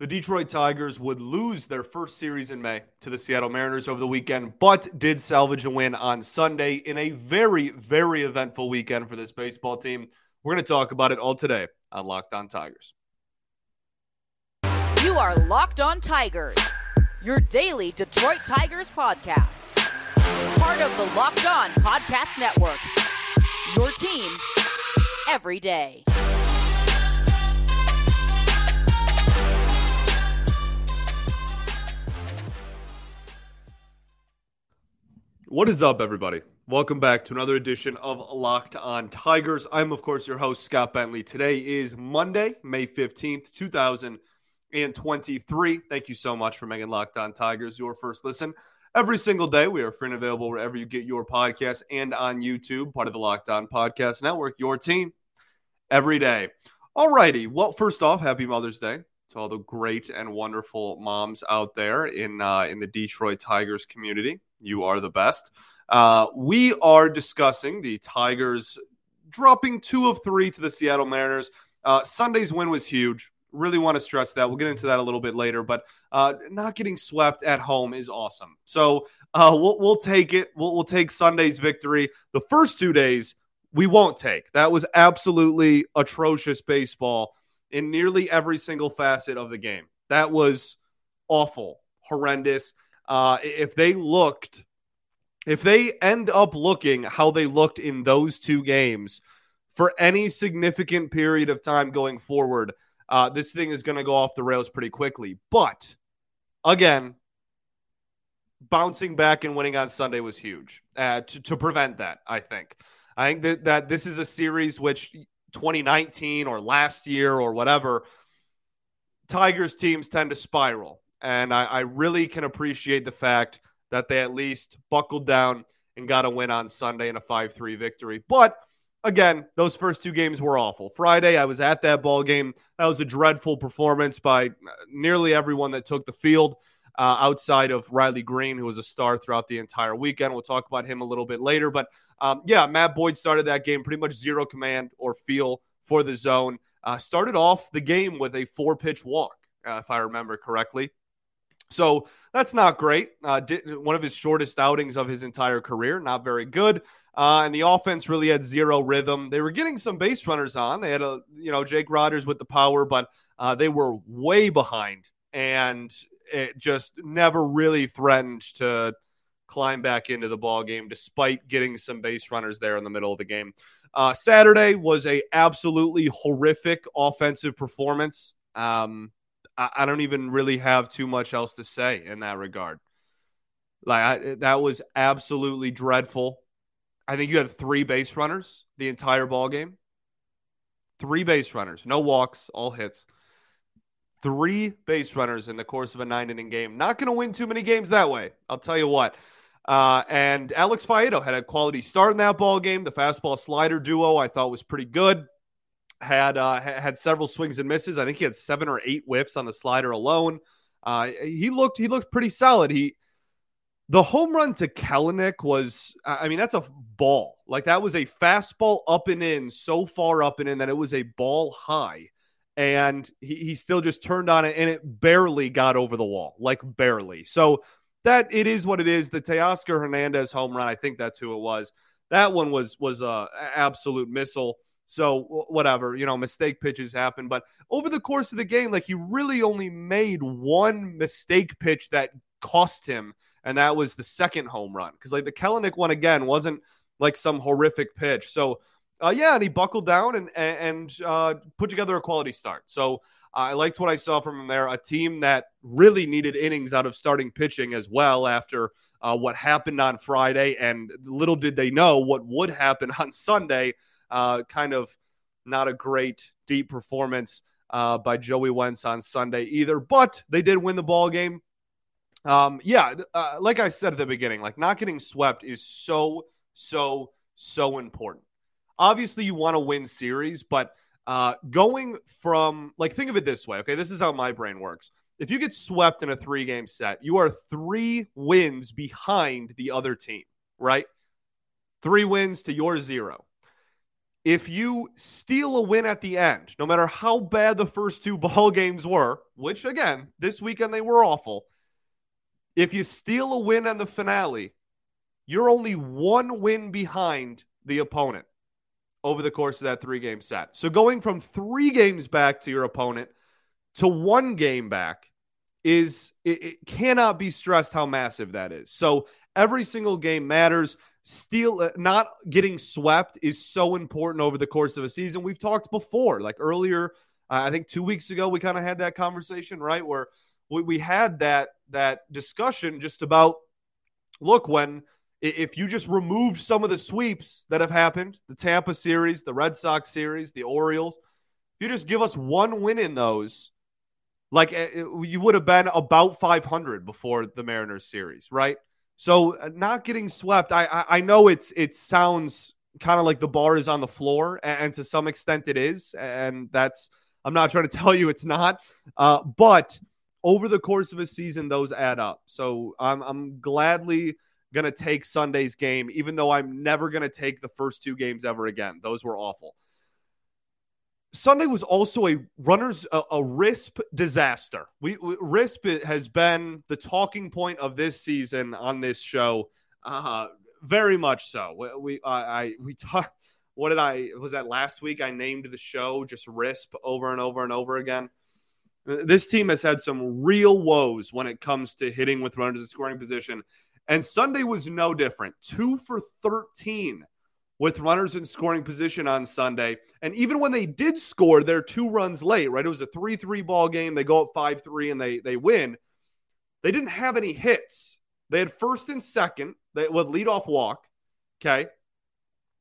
The Detroit Tigers would lose their first series in May to the Seattle Mariners over the weekend, but did salvage a win on Sunday in a very, very eventful weekend for this baseball team. We're going to talk about it all today on Locked On Tigers. You are Locked On Tigers, your daily Detroit Tigers podcast. Part of the Locked On Podcast Network. Your team every day. What is up, everybody? Welcome back to another edition of Locked On Tigers. I'm, of course, your host, Scott Bentley. Today is Monday, May 15th, 2023. Thank you so much for making Locked On Tigers your first listen. Every single day, we are free and available wherever you get your podcast and on YouTube, part of the Locked On Podcast Network, your team every day. All righty. Well, first off, happy Mother's Day to all the great and wonderful moms out there in uh, in the Detroit Tigers community. You are the best. Uh, we are discussing the Tigers dropping two of three to the Seattle Mariners. Uh, Sunday's win was huge. Really want to stress that. We'll get into that a little bit later, but uh, not getting swept at home is awesome. So uh, we'll, we'll take it. We'll, we'll take Sunday's victory. The first two days, we won't take. That was absolutely atrocious baseball in nearly every single facet of the game. That was awful, horrendous. Uh, if they looked, if they end up looking how they looked in those two games for any significant period of time going forward, uh, this thing is going to go off the rails pretty quickly. But again, bouncing back and winning on Sunday was huge uh, to, to prevent that, I think. I think that, that this is a series which 2019 or last year or whatever, Tigers teams tend to spiral. And I, I really can appreciate the fact that they at least buckled down and got a win on Sunday in a 5 3 victory. But again, those first two games were awful. Friday, I was at that ball game. That was a dreadful performance by nearly everyone that took the field. Uh, outside of Riley Greene, who was a star throughout the entire weekend. We'll talk about him a little bit later. But um, yeah, Matt Boyd started that game pretty much zero command or feel for the zone. Uh, started off the game with a four pitch walk, uh, if I remember correctly. So that's not great. Uh, did, one of his shortest outings of his entire career. Not very good. Uh, and the offense really had zero rhythm. They were getting some base runners on. They had a, you know, Jake Rogers with the power, but uh, they were way behind, and it just never really threatened to climb back into the ball game, despite getting some base runners there in the middle of the game. Uh, Saturday was a absolutely horrific offensive performance. Um, I, I don't even really have too much else to say in that regard. Like I, that was absolutely dreadful. I think you had three base runners the entire ball game. Three base runners, no walks, all hits. Three base runners in the course of a nine inning game. Not going to win too many games that way. I'll tell you what. Uh, and Alex Faedo had a quality start in that ball game. The fastball slider duo I thought was pretty good had uh, had several swings and misses. I think he had seven or eight whiffs on the slider alone. Uh, he looked he looked pretty solid. He the home run to Kelenic was I mean that's a ball like that was a fastball up and in so far up and in that it was a ball high, and he, he still just turned on it and it barely got over the wall like barely. So that it is what it is. The Teoscar Hernandez home run I think that's who it was. That one was was a absolute missile. So whatever, you know, mistake pitches happen. But over the course of the game, like he really only made one mistake pitch that cost him, and that was the second home run. Because like the Kelenic one again wasn't like some horrific pitch. So uh, yeah, and he buckled down and and uh, put together a quality start. So I liked what I saw from him there. A team that really needed innings out of starting pitching as well after uh, what happened on Friday, and little did they know what would happen on Sunday uh, kind of not a great deep performance uh, by Joey Wentz on Sunday either, but they did win the ball game. Um, yeah, uh, like I said at the beginning, like not getting swept is so, so, so important. Obviously, you want to win series, but uh, going from like think of it this way. Okay, this is how my brain works. If you get swept in a three game set, you are three wins behind the other team, right? Three wins to your zero if you steal a win at the end, no matter how bad the first two ball games were, which again, this weekend they were awful, if you steal a win on the finale, you're only one win behind the opponent over the course of that three game set. So going from three games back to your opponent to one game back is it, it cannot be stressed how massive that is. So every single game matters. Steal uh, not getting swept is so important over the course of a season. We've talked before, like earlier, uh, I think two weeks ago, we kind of had that conversation, right? Where we, we had that that discussion just about look when if you just removed some of the sweeps that have happened, the Tampa series, the Red Sox series, the Orioles, if you just give us one win in those, like eh, eh, you would have been about 500 before the Mariners series, right? So uh, not getting swept, I I, I know it's it sounds kind of like the bar is on the floor, and, and, to some extent it is, and that's I'm not trying to tell you it's not, uh, but over the course of a season, those add up. So I'm I'm gladly gonna take Sunday's game, even though I'm never gonna take the first two games ever again. Those were awful. Sunday was also a runners a, a RISP disaster. We, we RISP has been the talking point of this season on this show, uh, very much so. We, we I, I we talked. What did I was that last week? I named the show just RISP over and over and over again. This team has had some real woes when it comes to hitting with runners in scoring position, and Sunday was no different. Two for thirteen with runners in scoring position on Sunday. And even when they did score, they're two runs late, right? It was a 3 3 ball game. They go up 5 3 and they, they win. They didn't have any hits. They had first and second they, with leadoff walk. Okay.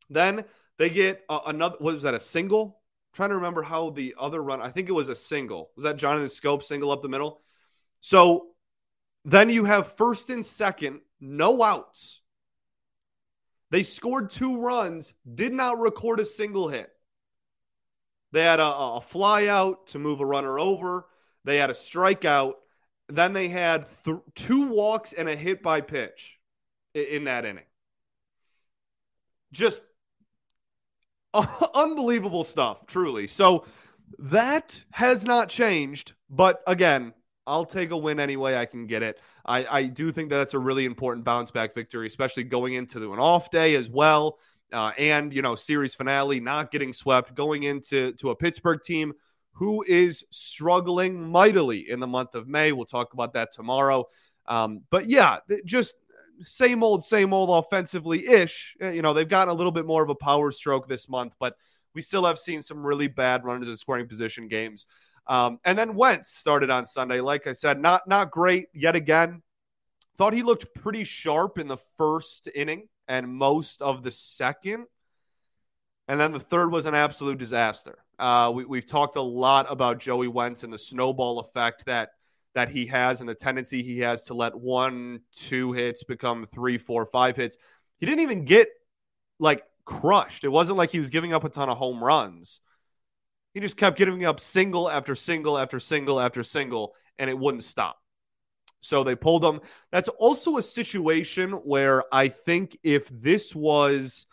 Then they get uh, another, what was that, a single? I'm trying to remember how the other run, I think it was a single. Was that Jonathan Schoop single up the middle? So then you have first and second, no outs. They scored two runs, did not record a single hit. They had a, a fly out to move a runner over. They had a strikeout. Then they had th- two walks and a hit by pitch in, in that inning. Just unbelievable stuff, truly. So that has not changed. But again, I'll take a win any way I can get it. I, I do think that that's a really important bounce back victory, especially going into an off day as well. Uh, and, you know, series finale, not getting swept, going into to a Pittsburgh team who is struggling mightily in the month of May. We'll talk about that tomorrow. Um, but yeah, just same old, same old offensively ish. Uh, you know, they've gotten a little bit more of a power stroke this month, but we still have seen some really bad runners in scoring position games. Um, and then Wentz started on Sunday. Like I said, not not great yet again. Thought he looked pretty sharp in the first inning and most of the second. And then the third was an absolute disaster. Uh, we, have talked a lot about Joey Wentz and the snowball effect that that he has and the tendency he has to let one, two hits become three, four, five hits. He didn't even get like crushed. It wasn't like he was giving up a ton of home runs. He just kept giving up single after single after single after single, and it wouldn't stop. So they pulled him. That's also a situation where I think if this was,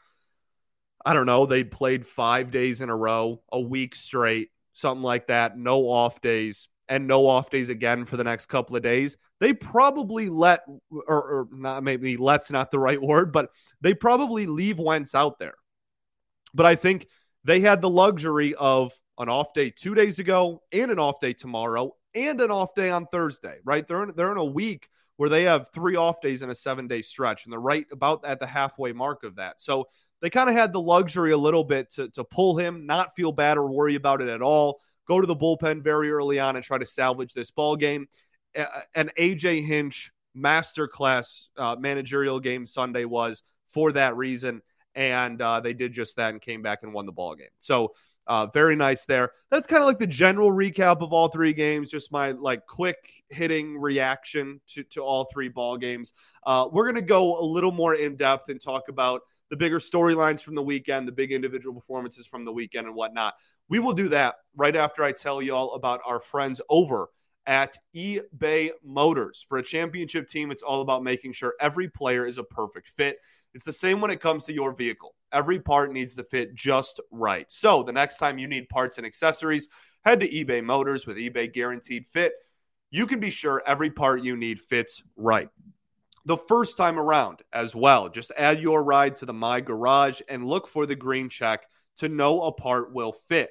I don't know, they played five days in a row, a week straight, something like that, no off days, and no off days again for the next couple of days, they probably let, or, or not maybe let's not the right word, but they probably leave Wentz out there. But I think they had the luxury of an off day two days ago and an off day tomorrow and an off day on Thursday, right? They're in, they're in a week where they have three off days in a seven day stretch, and they're right about at the halfway mark of that. So they kind of had the luxury a little bit to, to pull him, not feel bad or worry about it at all. Go to the bullpen very early on and try to salvage this ball game. An AJ Hinch masterclass uh, managerial game Sunday was for that reason, and uh, they did just that and came back and won the ball game. So uh, very nice there. That's kind of like the general recap of all three games. Just my like quick hitting reaction to, to all three ball games. Uh, we're gonna go a little more in depth and talk about the bigger storylines from the weekend, the big individual performances from the weekend, and whatnot. We will do that right after I tell y'all about our friends over at eBay Motors. For a championship team, it's all about making sure every player is a perfect fit. It's the same when it comes to your vehicle. Every part needs to fit just right. So the next time you need parts and accessories, head to eBay Motors with eBay Guaranteed Fit. You can be sure every part you need fits right. The first time around as well, just add your ride to the My Garage and look for the green check to know a part will fit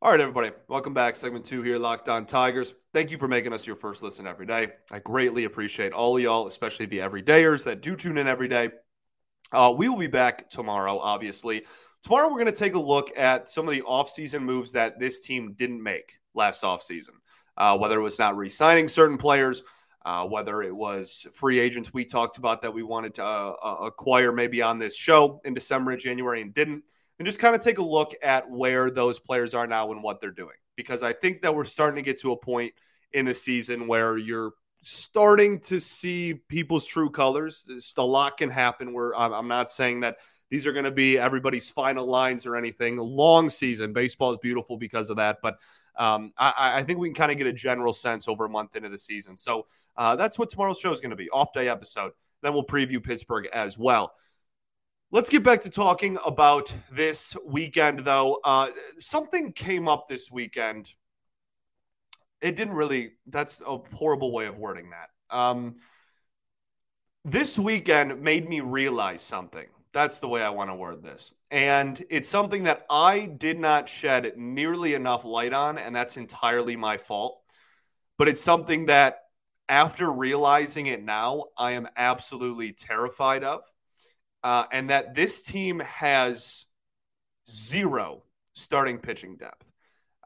All right, everybody. Welcome back. Segment two here, Locked On Tigers. Thank you for making us your first listen every day. I greatly appreciate all of y'all, especially the everydayers that do tune in every day. Uh, we will be back tomorrow, obviously. Tomorrow, we're going to take a look at some of the offseason moves that this team didn't make last offseason, uh, whether it was not re signing certain players, uh, whether it was free agents we talked about that we wanted to uh, uh, acquire maybe on this show in December and January and didn't and just kind of take a look at where those players are now and what they're doing. Because I think that we're starting to get to a point in the season where you're starting to see people's true colors. a lot can happen where I'm not saying that these are going to be everybody's final lines or anything. Long season. Baseball is beautiful because of that. But um, I, I, think we can kind of get a general sense over a month into the season. So uh, that's what tomorrow's show is going to be off day episode. Then we'll preview Pittsburgh as well. Let's get back to talking about this weekend, though. Uh, something came up this weekend. It didn't really, that's a horrible way of wording that. Um, this weekend made me realize something. That's the way I want to word this. And it's something that I did not shed nearly enough light on, and that's entirely my fault. But it's something that, after realizing it now, I am absolutely terrified of uh, and that this team has zero starting pitching depth.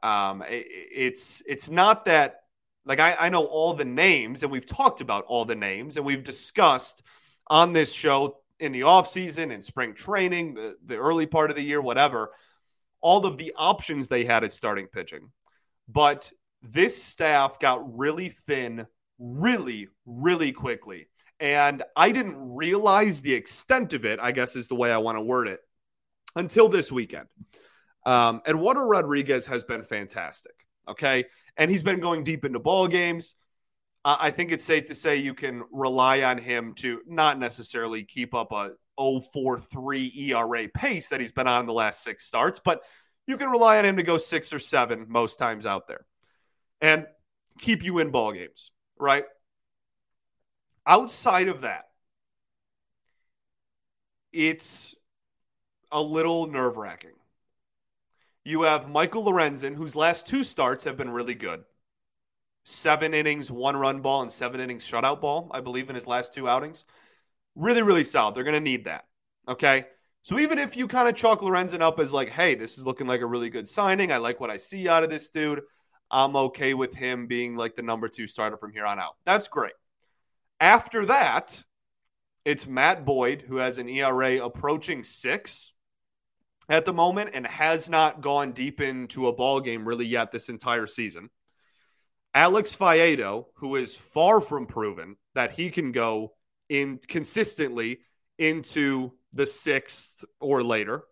Um, it, it's it's not that like I, I know all the names and we've talked about all the names and we've discussed on this show in the offseason and spring training, the, the early part of the year, whatever, all of the options they had at starting pitching. But this staff got really thin really, really quickly. And I didn't realize the extent of it, I guess is the way I want to word it, until this weekend. Um, Eduardo Rodriguez has been fantastic. Okay. And he's been going deep into ball games. Uh, I think it's safe to say you can rely on him to not necessarily keep up a 043 ERA pace that he's been on the last six starts, but you can rely on him to go six or seven most times out there and keep you in ball games, right? Outside of that, it's a little nerve wracking. You have Michael Lorenzen, whose last two starts have been really good. Seven innings, one run ball, and seven innings shutout ball, I believe, in his last two outings. Really, really solid. They're going to need that. Okay. So even if you kind of chalk Lorenzen up as like, hey, this is looking like a really good signing, I like what I see out of this dude, I'm okay with him being like the number two starter from here on out. That's great. After that, it's Matt Boyd, who has an ERA approaching six at the moment and has not gone deep into a ball game really yet this entire season. Alex Faedo, who is far from proven that he can go in consistently into the sixth or later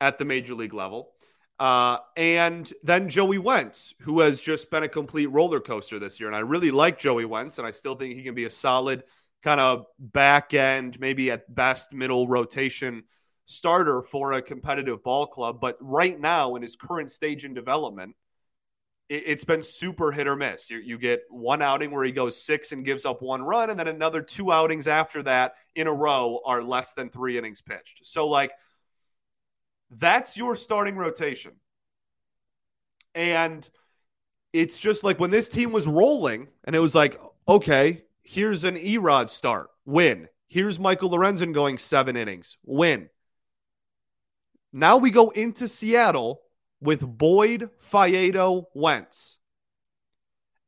at the major league level. Uh, and then Joey Wentz, who has just been a complete roller coaster this year. And I really like Joey Wentz, and I still think he can be a solid kind of back end, maybe at best middle rotation starter for a competitive ball club. But right now, in his current stage in development, it, has been super hit or miss. You, you get one outing where he goes six and gives up one run, and then another two outings after that in a row are less than three innings pitched. So, like, that's your starting rotation. And it's just like when this team was rolling and it was like, okay, here's an Erod start, win. Here's Michael Lorenzen going seven innings, win. Now we go into Seattle with Boyd, Faedo, Wentz.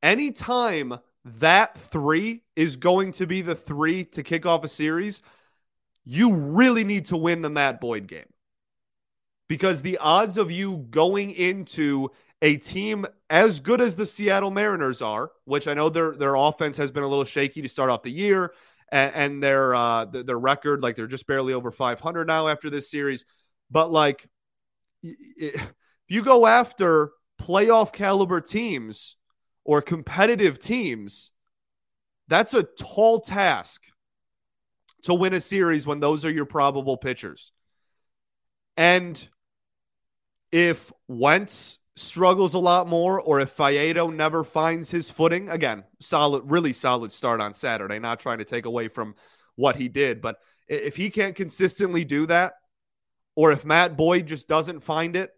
Anytime that three is going to be the three to kick off a series, you really need to win the Matt Boyd game. Because the odds of you going into a team as good as the Seattle Mariners are, which I know their their offense has been a little shaky to start off the year, and, and their uh, their record like they're just barely over 500 now after this series. But like, if you go after playoff caliber teams or competitive teams, that's a tall task to win a series when those are your probable pitchers. And if Wentz struggles a lot more, or if Faedo never finds his footing, again, solid, really solid start on Saturday, not trying to take away from what he did, but if he can't consistently do that, or if Matt Boyd just doesn't find it,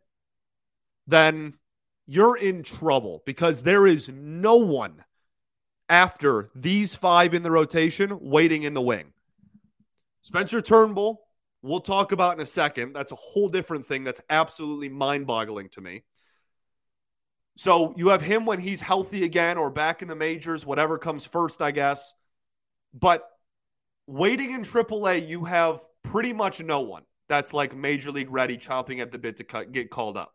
then you're in trouble because there is no one after these five in the rotation waiting in the wing. Spencer Turnbull, we'll talk about in a second. That's a whole different thing that's absolutely mind boggling to me. So you have him when he's healthy again or back in the majors, whatever comes first, I guess. But waiting in AAA, you have pretty much no one that's like major league ready, chomping at the bit to cut, get called up.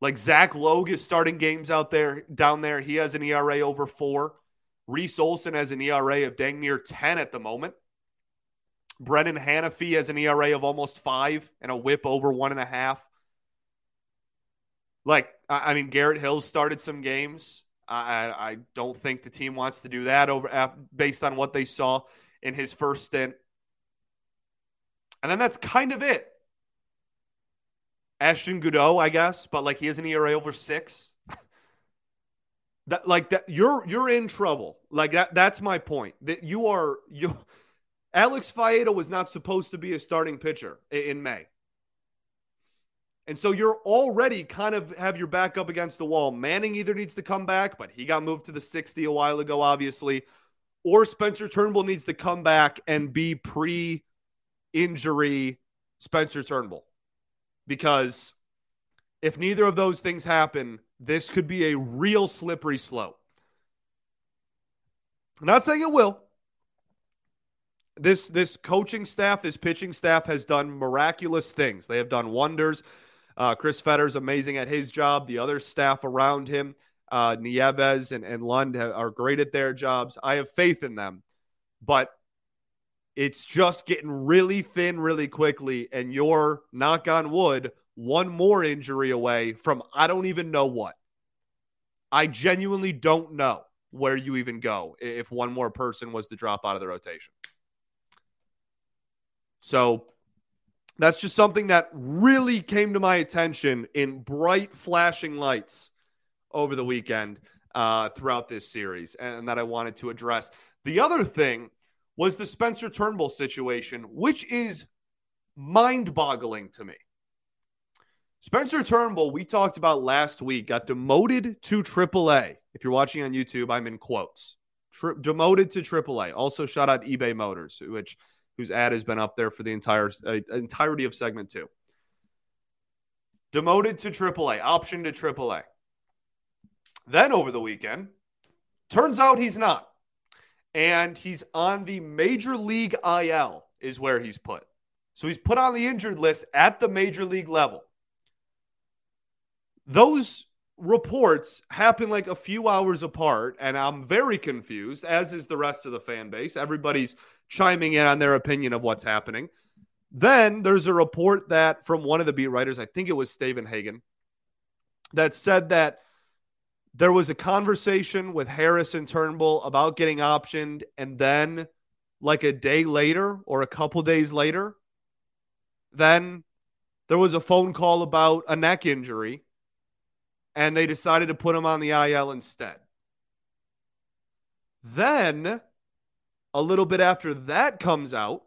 Like Zach Logue is starting games out there down there. He has an ERA over four. Reese Olson has an ERA of dang near 10 at the moment. Brenan Hanifee has an ERA of almost five and a whip over one and a half. Like, I mean, Garrett Hills started some games. I, I don't think the team wants to do that over based on what they saw in his first stint. And then that's kind of it. Ashton Goudeau, I guess, but like he has an ERA over six. that like that you're you're in trouble. Like that that's my point. That you are you Alex Faedo was not supposed to be a starting pitcher in May. And so you're already kind of have your back up against the wall. Manning either needs to come back, but he got moved to the 60 a while ago, obviously, or Spencer Turnbull needs to come back and be pre injury Spencer Turnbull. Because if neither of those things happen, this could be a real slippery slope. I'm not saying it will. This this coaching staff, this pitching staff has done miraculous things. They have done wonders. Uh, Chris Fetter's amazing at his job. The other staff around him, uh, Nieves and, and Lund, are great at their jobs. I have faith in them. But it's just getting really thin really quickly. And you're, knock on wood, one more injury away from I don't even know what. I genuinely don't know where you even go if one more person was to drop out of the rotation. So that's just something that really came to my attention in bright flashing lights over the weekend uh, throughout this series and that I wanted to address. The other thing was the Spencer Turnbull situation, which is mind boggling to me. Spencer Turnbull, we talked about last week, got demoted to AAA. If you're watching on YouTube, I'm in quotes. Tri- demoted to AAA. Also, shout out eBay Motors, which whose ad has been up there for the entire uh, entirety of segment two. Demoted to AAA, option to AAA. Then over the weekend, turns out he's not. And he's on the Major League IL, is where he's put. So he's put on the injured list at the Major League level. Those reports happen like a few hours apart, and I'm very confused, as is the rest of the fan base. Everybody's chiming in on their opinion of what's happening. Then there's a report that from one of the beat writers, I think it was Stavenhagen, that said that there was a conversation with Harris and Turnbull about getting optioned, and then like a day later or a couple days later, then there was a phone call about a neck injury, and they decided to put him on the IL instead. Then a little bit after that comes out,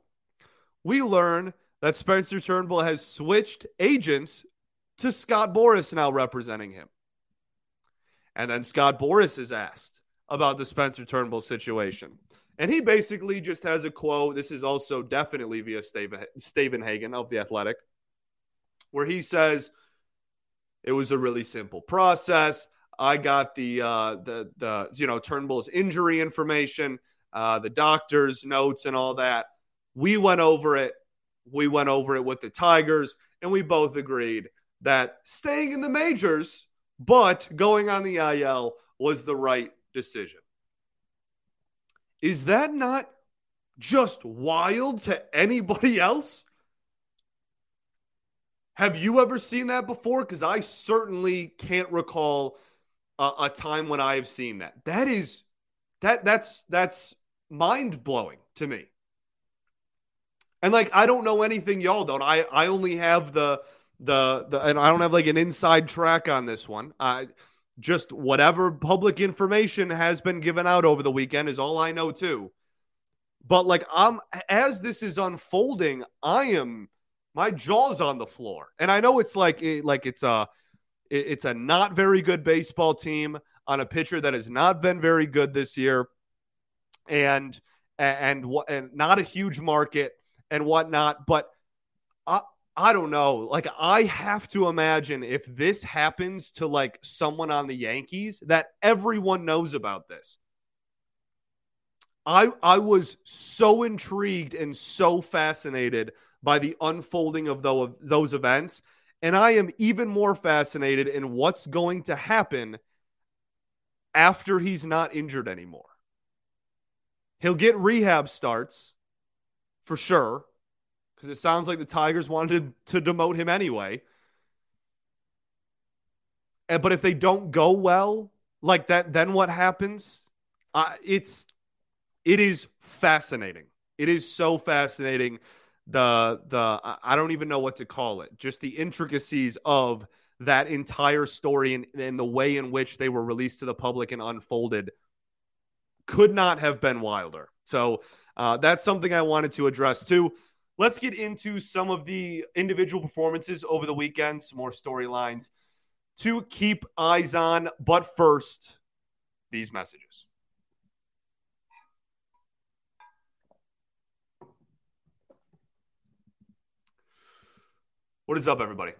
we learn that Spencer Turnbull has switched agents to Scott Boras now representing him. And then Scott Boras is asked about the Spencer Turnbull situation. And he basically just has a quote. This is also definitely via Stavenhagen of The Athletic, where he says, It was a really simple process. I got the uh, the the you know Turnbull's injury information, uh, the doctor's notes, and all that. We went over it. We went over it with the Tigers, and we both agreed that staying in the majors, but going on the IL was the right decision. Is that not just wild to anybody else? Have you ever seen that before? Because I certainly can't recall a, a, time when I have seen that. That is that that's that's mind blowing to me. And like I don't know anything y'all don't. I I only have the the the and I don't have like an inside track on this one. I just whatever public information has been given out over the weekend is all I know too. But like I'm as this is unfolding, I am my jaw's on the floor. And I know it's like like it's a it's a not very good baseball team on a pitcher that has not been very good this year, and and and not a huge market and whatnot. But I I don't know. Like I have to imagine if this happens to like someone on the Yankees, that everyone knows about this. I I was so intrigued and so fascinated by the unfolding of those events. And I am even more fascinated in what's going to happen after he's not injured anymore. He'll get rehab starts for sure, because it sounds like the Tigers wanted to demote him anyway. But if they don't go well like that, then what happens? Uh, it's it is fascinating. It is so fascinating the the I don't even know what to call it. Just the intricacies of that entire story and, and the way in which they were released to the public and unfolded could not have been wilder. So uh, that's something I wanted to address too. Let's get into some of the individual performances over the weekend, some more storylines to keep eyes on. But first, these messages. What is up, everybody?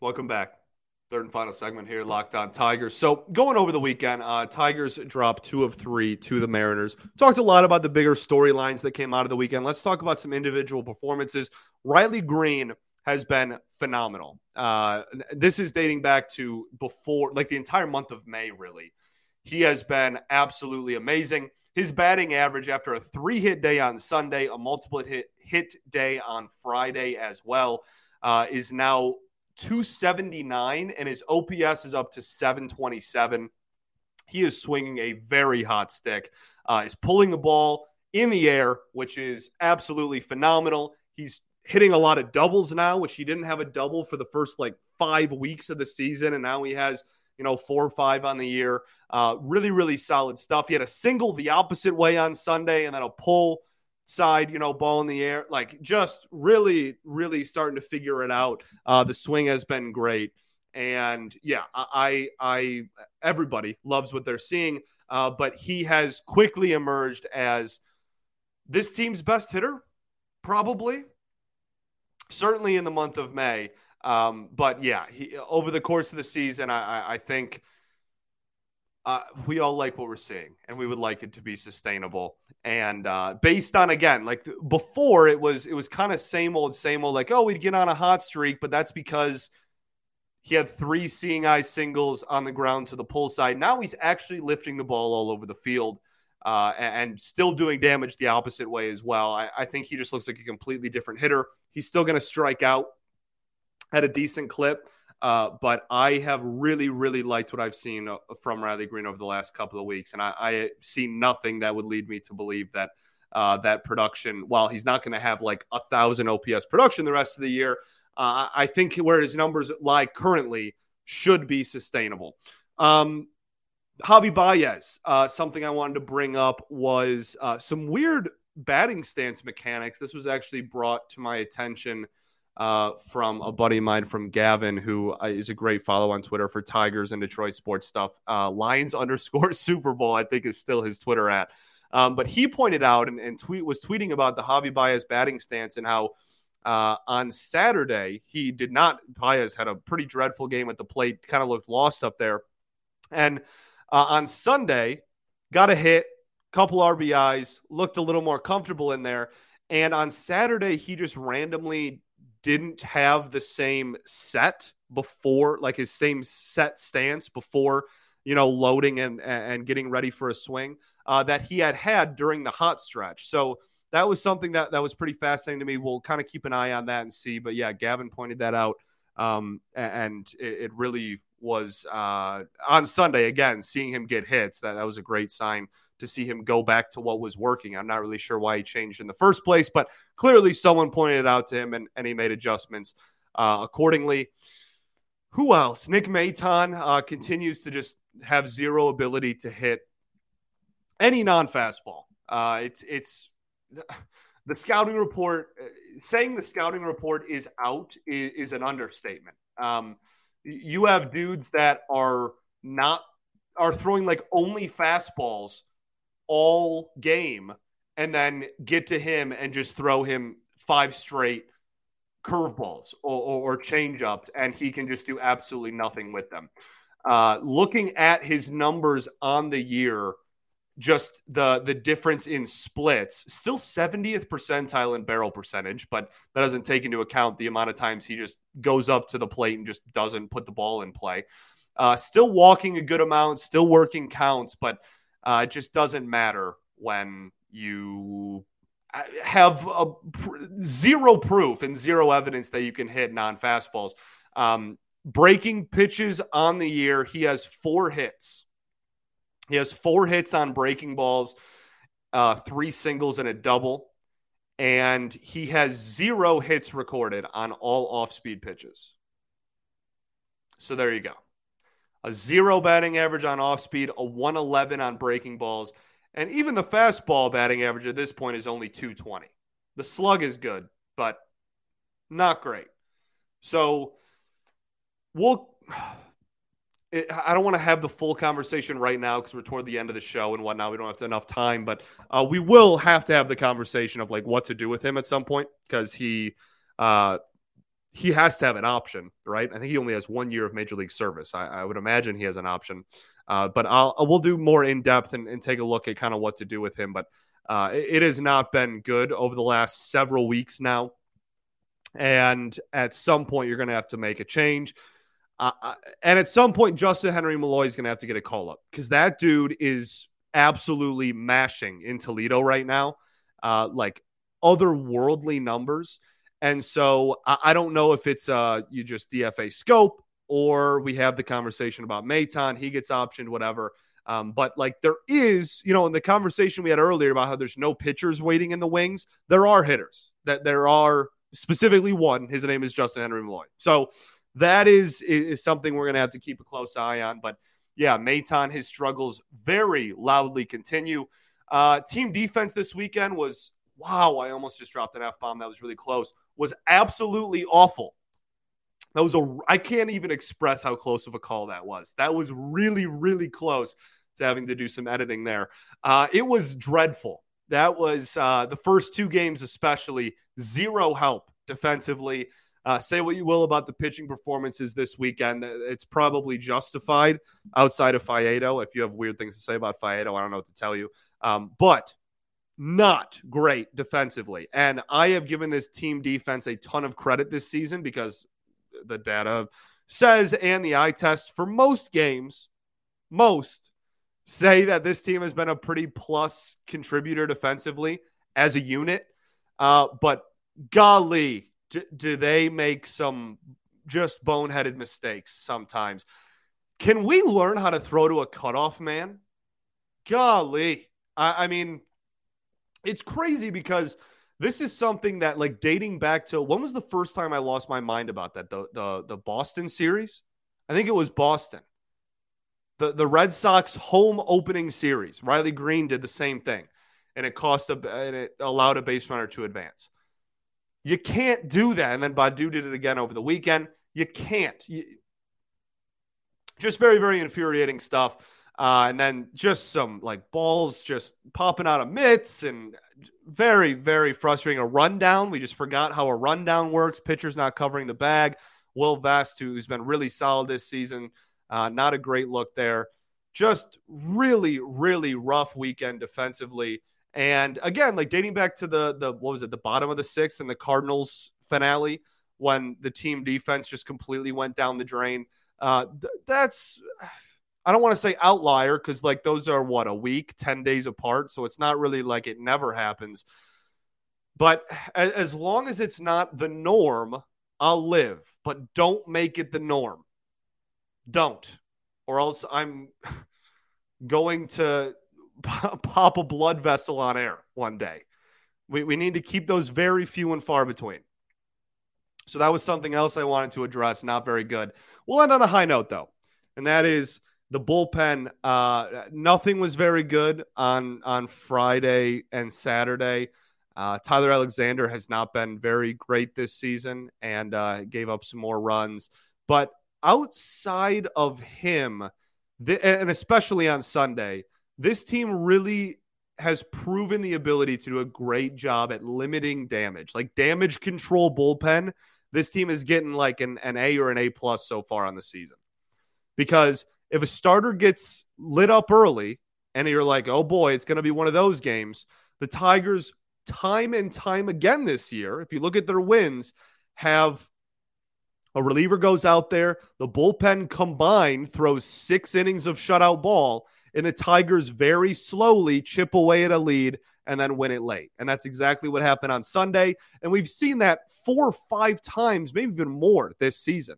Welcome back. Third and final segment here, Locked On Tigers. So, going over the weekend, uh, Tigers dropped two of three to the Mariners. Talked a lot about the bigger storylines that came out of the weekend. Let's talk about some individual performances. Riley Greene has been phenomenal. Uh, this is dating back to before, like the entire month of May, really. He has been absolutely amazing. His batting average after a three hit day on Sunday, a multiple hit hit day on Friday as well uh, is now 279, and his OPS is up to 727. He is swinging a very hot stick. Uh, he's pulling the ball in the air, which is absolutely phenomenal. He's hitting a lot of doubles now, which he didn't have a double for the first like five weeks of the season, and now he has you know four or five on the year. Uh, really, really solid stuff. He had a single the opposite way on Sunday, and then a pull side, you know, ball in the air, like just really, really starting to figure it out. Uh, the swing has been great, and yeah, I, I, everybody loves what they're seeing. Uh, but he has quickly emerged as this team's best hitter, probably, certainly in the month of May. Um, but yeah, he, over the course of the season, I, I think uh, we all like what we're seeing and we would like it to be sustainable. And uh, based on again like before it was it was kind of same old same old like oh we'd get on a hot streak but that's because he had three seeing eye singles on the ground to the pull side now he's actually lifting the ball all over the field uh, and still doing damage the opposite way as well. I, I think he just looks like a completely different hitter. He's still going to strike out at a decent clip uh, but I have really, really liked what I've seen uh, from Riley Greene over the last couple of weeks, and I, I see nothing that would lead me to believe that uh, that production, while he's not going to have like a thousand OPS production the rest of the year, uh, I think where his numbers lie currently should be sustainable. Um, Javi Baez, uh, something I wanted to bring up was uh, some weird batting stance mechanics. This was actually brought to my attention uh, from a buddy of mine from Gavin, who uh, a great follow on Twitter for Tigers and Detroit sports stuff. Uh, Lions underscore Super Bowl, I think, is still his Twitter at. Um, but he pointed out and, and, tweet was tweeting about the Javi Baez batting stance and how uh, on Saturday he did not. Baez had a pretty dreadful game at the plate, kind of looked lost up there. And uh, on Sunday, got a hit, couple RBIs, looked a little more comfortable in there. And on Saturday, he just randomly didn't have the same set before, like his same set stance before, you know, loading and and getting ready for a swing uh, that he had had during the hot stretch. So that was something that that was pretty fascinating to me. We'll kind of keep an eye on that and see. But yeah, Gavin pointed that out, um, and it, it, really was uh, on Sunday again. Seeing him get hits that that was a great sign to see him go back to what was working. I'm not really sure why he changed in the first place, but clearly someone pointed it out to him and, and he made adjustments uh, accordingly. Who else? Nick Maton uh, continues to just have zero ability to hit any non fastball. Uh, it's it's the scouting report uh, saying the scouting report is out is, is an understatement. Um, you have dudes that are not are throwing like only fastballs all game and then get to him and just throw him five straight curveballs or, or, or change ups, and he can just do absolutely nothing with them. Uh, looking at his numbers on the year, just the the difference in splits, still 70th percentile in barrel percentage, but that doesn't take into account the amount of times he just goes up to the plate and just doesn't put the ball in play. Uh, still walking a good amount, still working counts, but uh, it just doesn't matter when you uh, have a, zero proof and zero evidence that you can hit non fastballs. Um, breaking pitches on the year, he has four hits. He has four hits on breaking balls, uh, three singles and a double. And he has zero hits recorded on all off speed pitches. So there you go a zero batting average on off speed, a 111 on breaking balls, and even the fastball batting average at this point is only 220. The slug is good, but not great. So we'll. I don't want to have the full conversation right now because we're toward the end of the show and whatnot. We don't have enough time, but uh, we will have to have the conversation of like what to do with him at some point because he uh, he has to have an option, right? I think he only has one year of major league service. I, I would imagine he has an option, uh, but I'll we'll do more in depth and, and, take a look at kind of what to do with him. But uh, it, it, has not been good over the last several weeks now, and at some point you're going to have to make a change. Uh, uh, and at some point, Justin Henry Malloy is going to have to get a call up because that dude is absolutely mashing in Toledo right now, uh, like otherworldly numbers. And so I, I don't know if it's uh you just DFA Schoop or we have the conversation about Maton. He gets optioned, whatever. Um, but like there is, you know, in the conversation we had earlier about how there's no pitchers waiting in the wings, there are hitters. That there are specifically one. His name is Justin Henry Malloy. So that is is something we're gonna have to keep a close eye on. But yeah, Maton, his struggles very loudly continue. Uh, team defense this weekend was wow, I almost just dropped an F bomb. That was really close. Was absolutely awful. That was a, I can't even express how close of a call that was. That was really, really close to having to do some editing there. Uh, it was dreadful. That was uh, the first two games, especially zero help defensively. Uh, say what you will about the pitching performances this weekend. It's probably justified outside of Faedo. If you have weird things to say about Faedo, I don't know what to tell you. Um, but not great defensively. And I have given this team defense a ton of credit this season because the data says and the eye test for most games, most say that this team has been a pretty plus contributor defensively as a unit. Uh, but golly, do, do they make some just boneheaded mistakes sometimes? Can we learn how to throw to a cutoff man? Golly. I, I mean, it's crazy because this is something that like dating back to when was the first time I lost my mind about that the the the Boston series? I think it was Boston. The the Red Sox home opening series. Riley Greene did the same thing and it cost a and it allowed a base runner to advance. You can't do that and then Baddoo did it again over the weekend. You can't. You, just very very infuriating stuff. Uh, and then just some like balls just popping out of mitts and very, very frustrating. A rundown. We just forgot how a rundown works. Pitcher's not covering the bag. Will Vest, who's been really solid this season, uh, not a great look there. just really, really rough weekend defensively. And again, like dating back to the the what was it, the bottom of the sixth and the Cardinals finale when the team defense just completely went down the drain. Uh, th- that's I don't want to say outlier because like those are what a week, ten days apart, so it's not really like it never happens. But as, as long as it's not the norm, I'll live. But don't make it the norm. Don't, or else I'm going to pop a blood vessel on air one day. We, we need to keep those very few and far between. So that was something else I wanted to address. Not very good. We'll end on a high note, though, and that is the bullpen. Uh, nothing was very good on on Friday and Saturday. Uh, Tyler Alexander has not been very great this season and uh, gave up some more runs. But outside of him, th- and especially on Sunday, this team really has proven the ability to do a great job at limiting damage, like damage control bullpen. This team is getting like an, an A or an A plus so far on the season. Because if a starter gets lit up early and you're like, oh boy, it's going to be one of those games, the Tigers, time and time again this year, if you look at their wins, have a reliever goes out there, the bullpen combined throws six innings of shutout ball and the Tigers very slowly chip away at a lead and then win it late. And that's exactly what happened on Sunday. And we've seen that four or five times, maybe even more this season,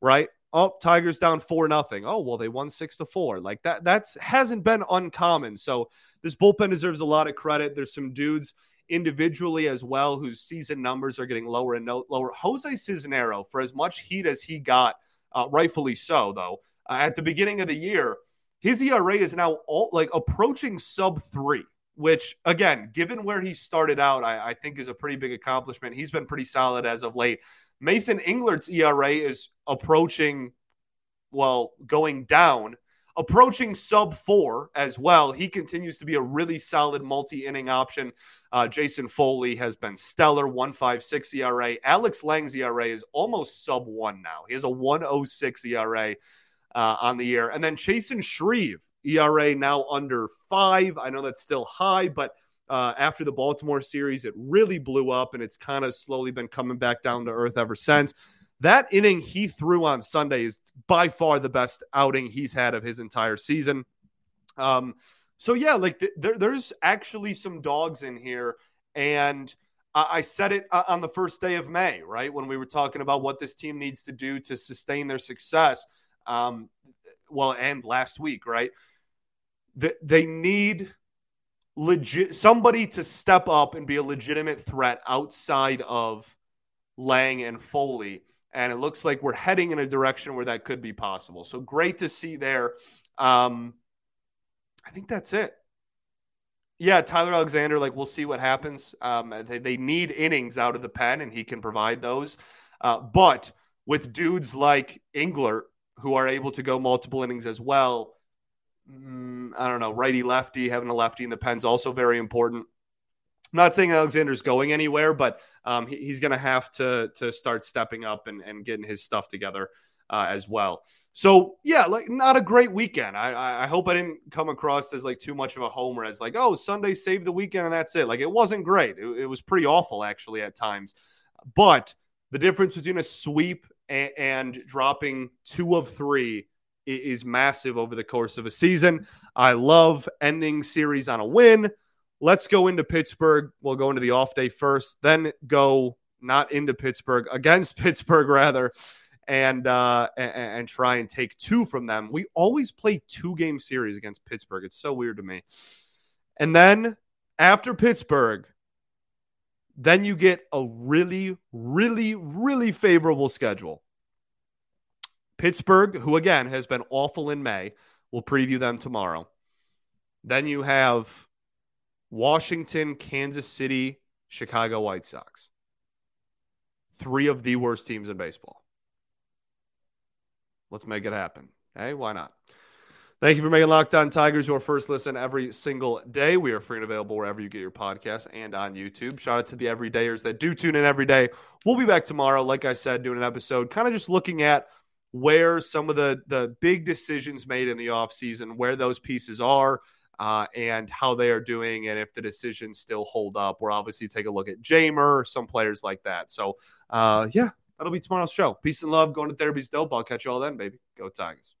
right? Oh, Tigers down four nothing. Oh, well, they won six to four. Like that, that's hasn't been uncommon. So this bullpen deserves a lot of credit. There's some dudes individually as well whose season numbers are getting lower and no, lower. Jose Cisnero, for as much heat as he got, uh, rightfully so, though, uh, at the beginning of the year, his ERA is now all, like approaching sub three, which again, given where he started out, I, I think is a pretty big accomplishment. He's been pretty solid as of late. Mason Englert's ERA is approaching, well, going down, approaching sub four as well. He continues to be a really solid multi inning option. Uh, Jason Foley has been stellar, 156 ERA. Alex Lange's ERA is almost sub one now. He has a 106 ERA uh, on the year. And then Chasen Shreve, ERA now under five. I know that's still high, but uh, after the Baltimore series, it really blew up and it's kind of slowly been coming back down to earth ever since. That inning he threw on Sunday is by far the best outing he's had of his entire season. Um, so yeah, like th- there, there's actually some dogs in here, and I, I said it uh, on the first day of May, right when we were talking about what this team needs to do to sustain their success um, well, and last week, right? They need legit somebody to step up and be a legitimate threat outside of Lange and Foley. And it looks like we're heading in a direction where that could be possible. So great to see there. Um, I think that's it. Yeah, Tyler Alexander, like we'll see what happens. Um, they, they, need innings out of the pen, and he can provide those. Uh, but with dudes like Englert who are able to go multiple innings as well. Mm, I don't know, righty lefty, having a lefty in the pen's also very important. I'm not saying Alexander's going anywhere, but um, he, he's going to have to to start stepping up and, and getting his stuff together uh, as well. So yeah, like not a great weekend. I I hope I didn't come across as like too much of a homer, as like oh Sunday saved the weekend and that's it. Like it wasn't great. It, it was pretty awful actually at times, but the difference between a sweep and, and dropping two of three is massive over the course of a season. I love ending series on a win. Let's go into Pittsburgh. We'll go into the off day first, then go not into Pittsburgh against Pittsburgh rather, and uh, and, and try and take two from them. We always play two game series against Pittsburgh. It's so weird to me. And then after Pittsburgh, then you get a really, really, really favorable schedule. Pittsburgh, who again has been awful in May, we'll preview them tomorrow. Then you have Washington, Kansas City, Chicago White Sox. Three of the worst teams in baseball. Let's make it happen. Hey, why not? Thank you for making Locked On Tigers your first listen every single day. We are free and available wherever you get your podcasts and on YouTube. Shout out to the everydayers that do tune in every day. We'll be back tomorrow, like I said, doing an episode, kind of just looking at where some of the the big decisions made in the offseason, where those pieces are, uh, and how they are doing, and if the decisions still hold up. We'll obviously take a look at Jeimer, some players like that. So, uh, yeah, that'll be tomorrow's show. Peace and love. Going to therapy's dope. I'll catch you all then, baby. Go Tigers.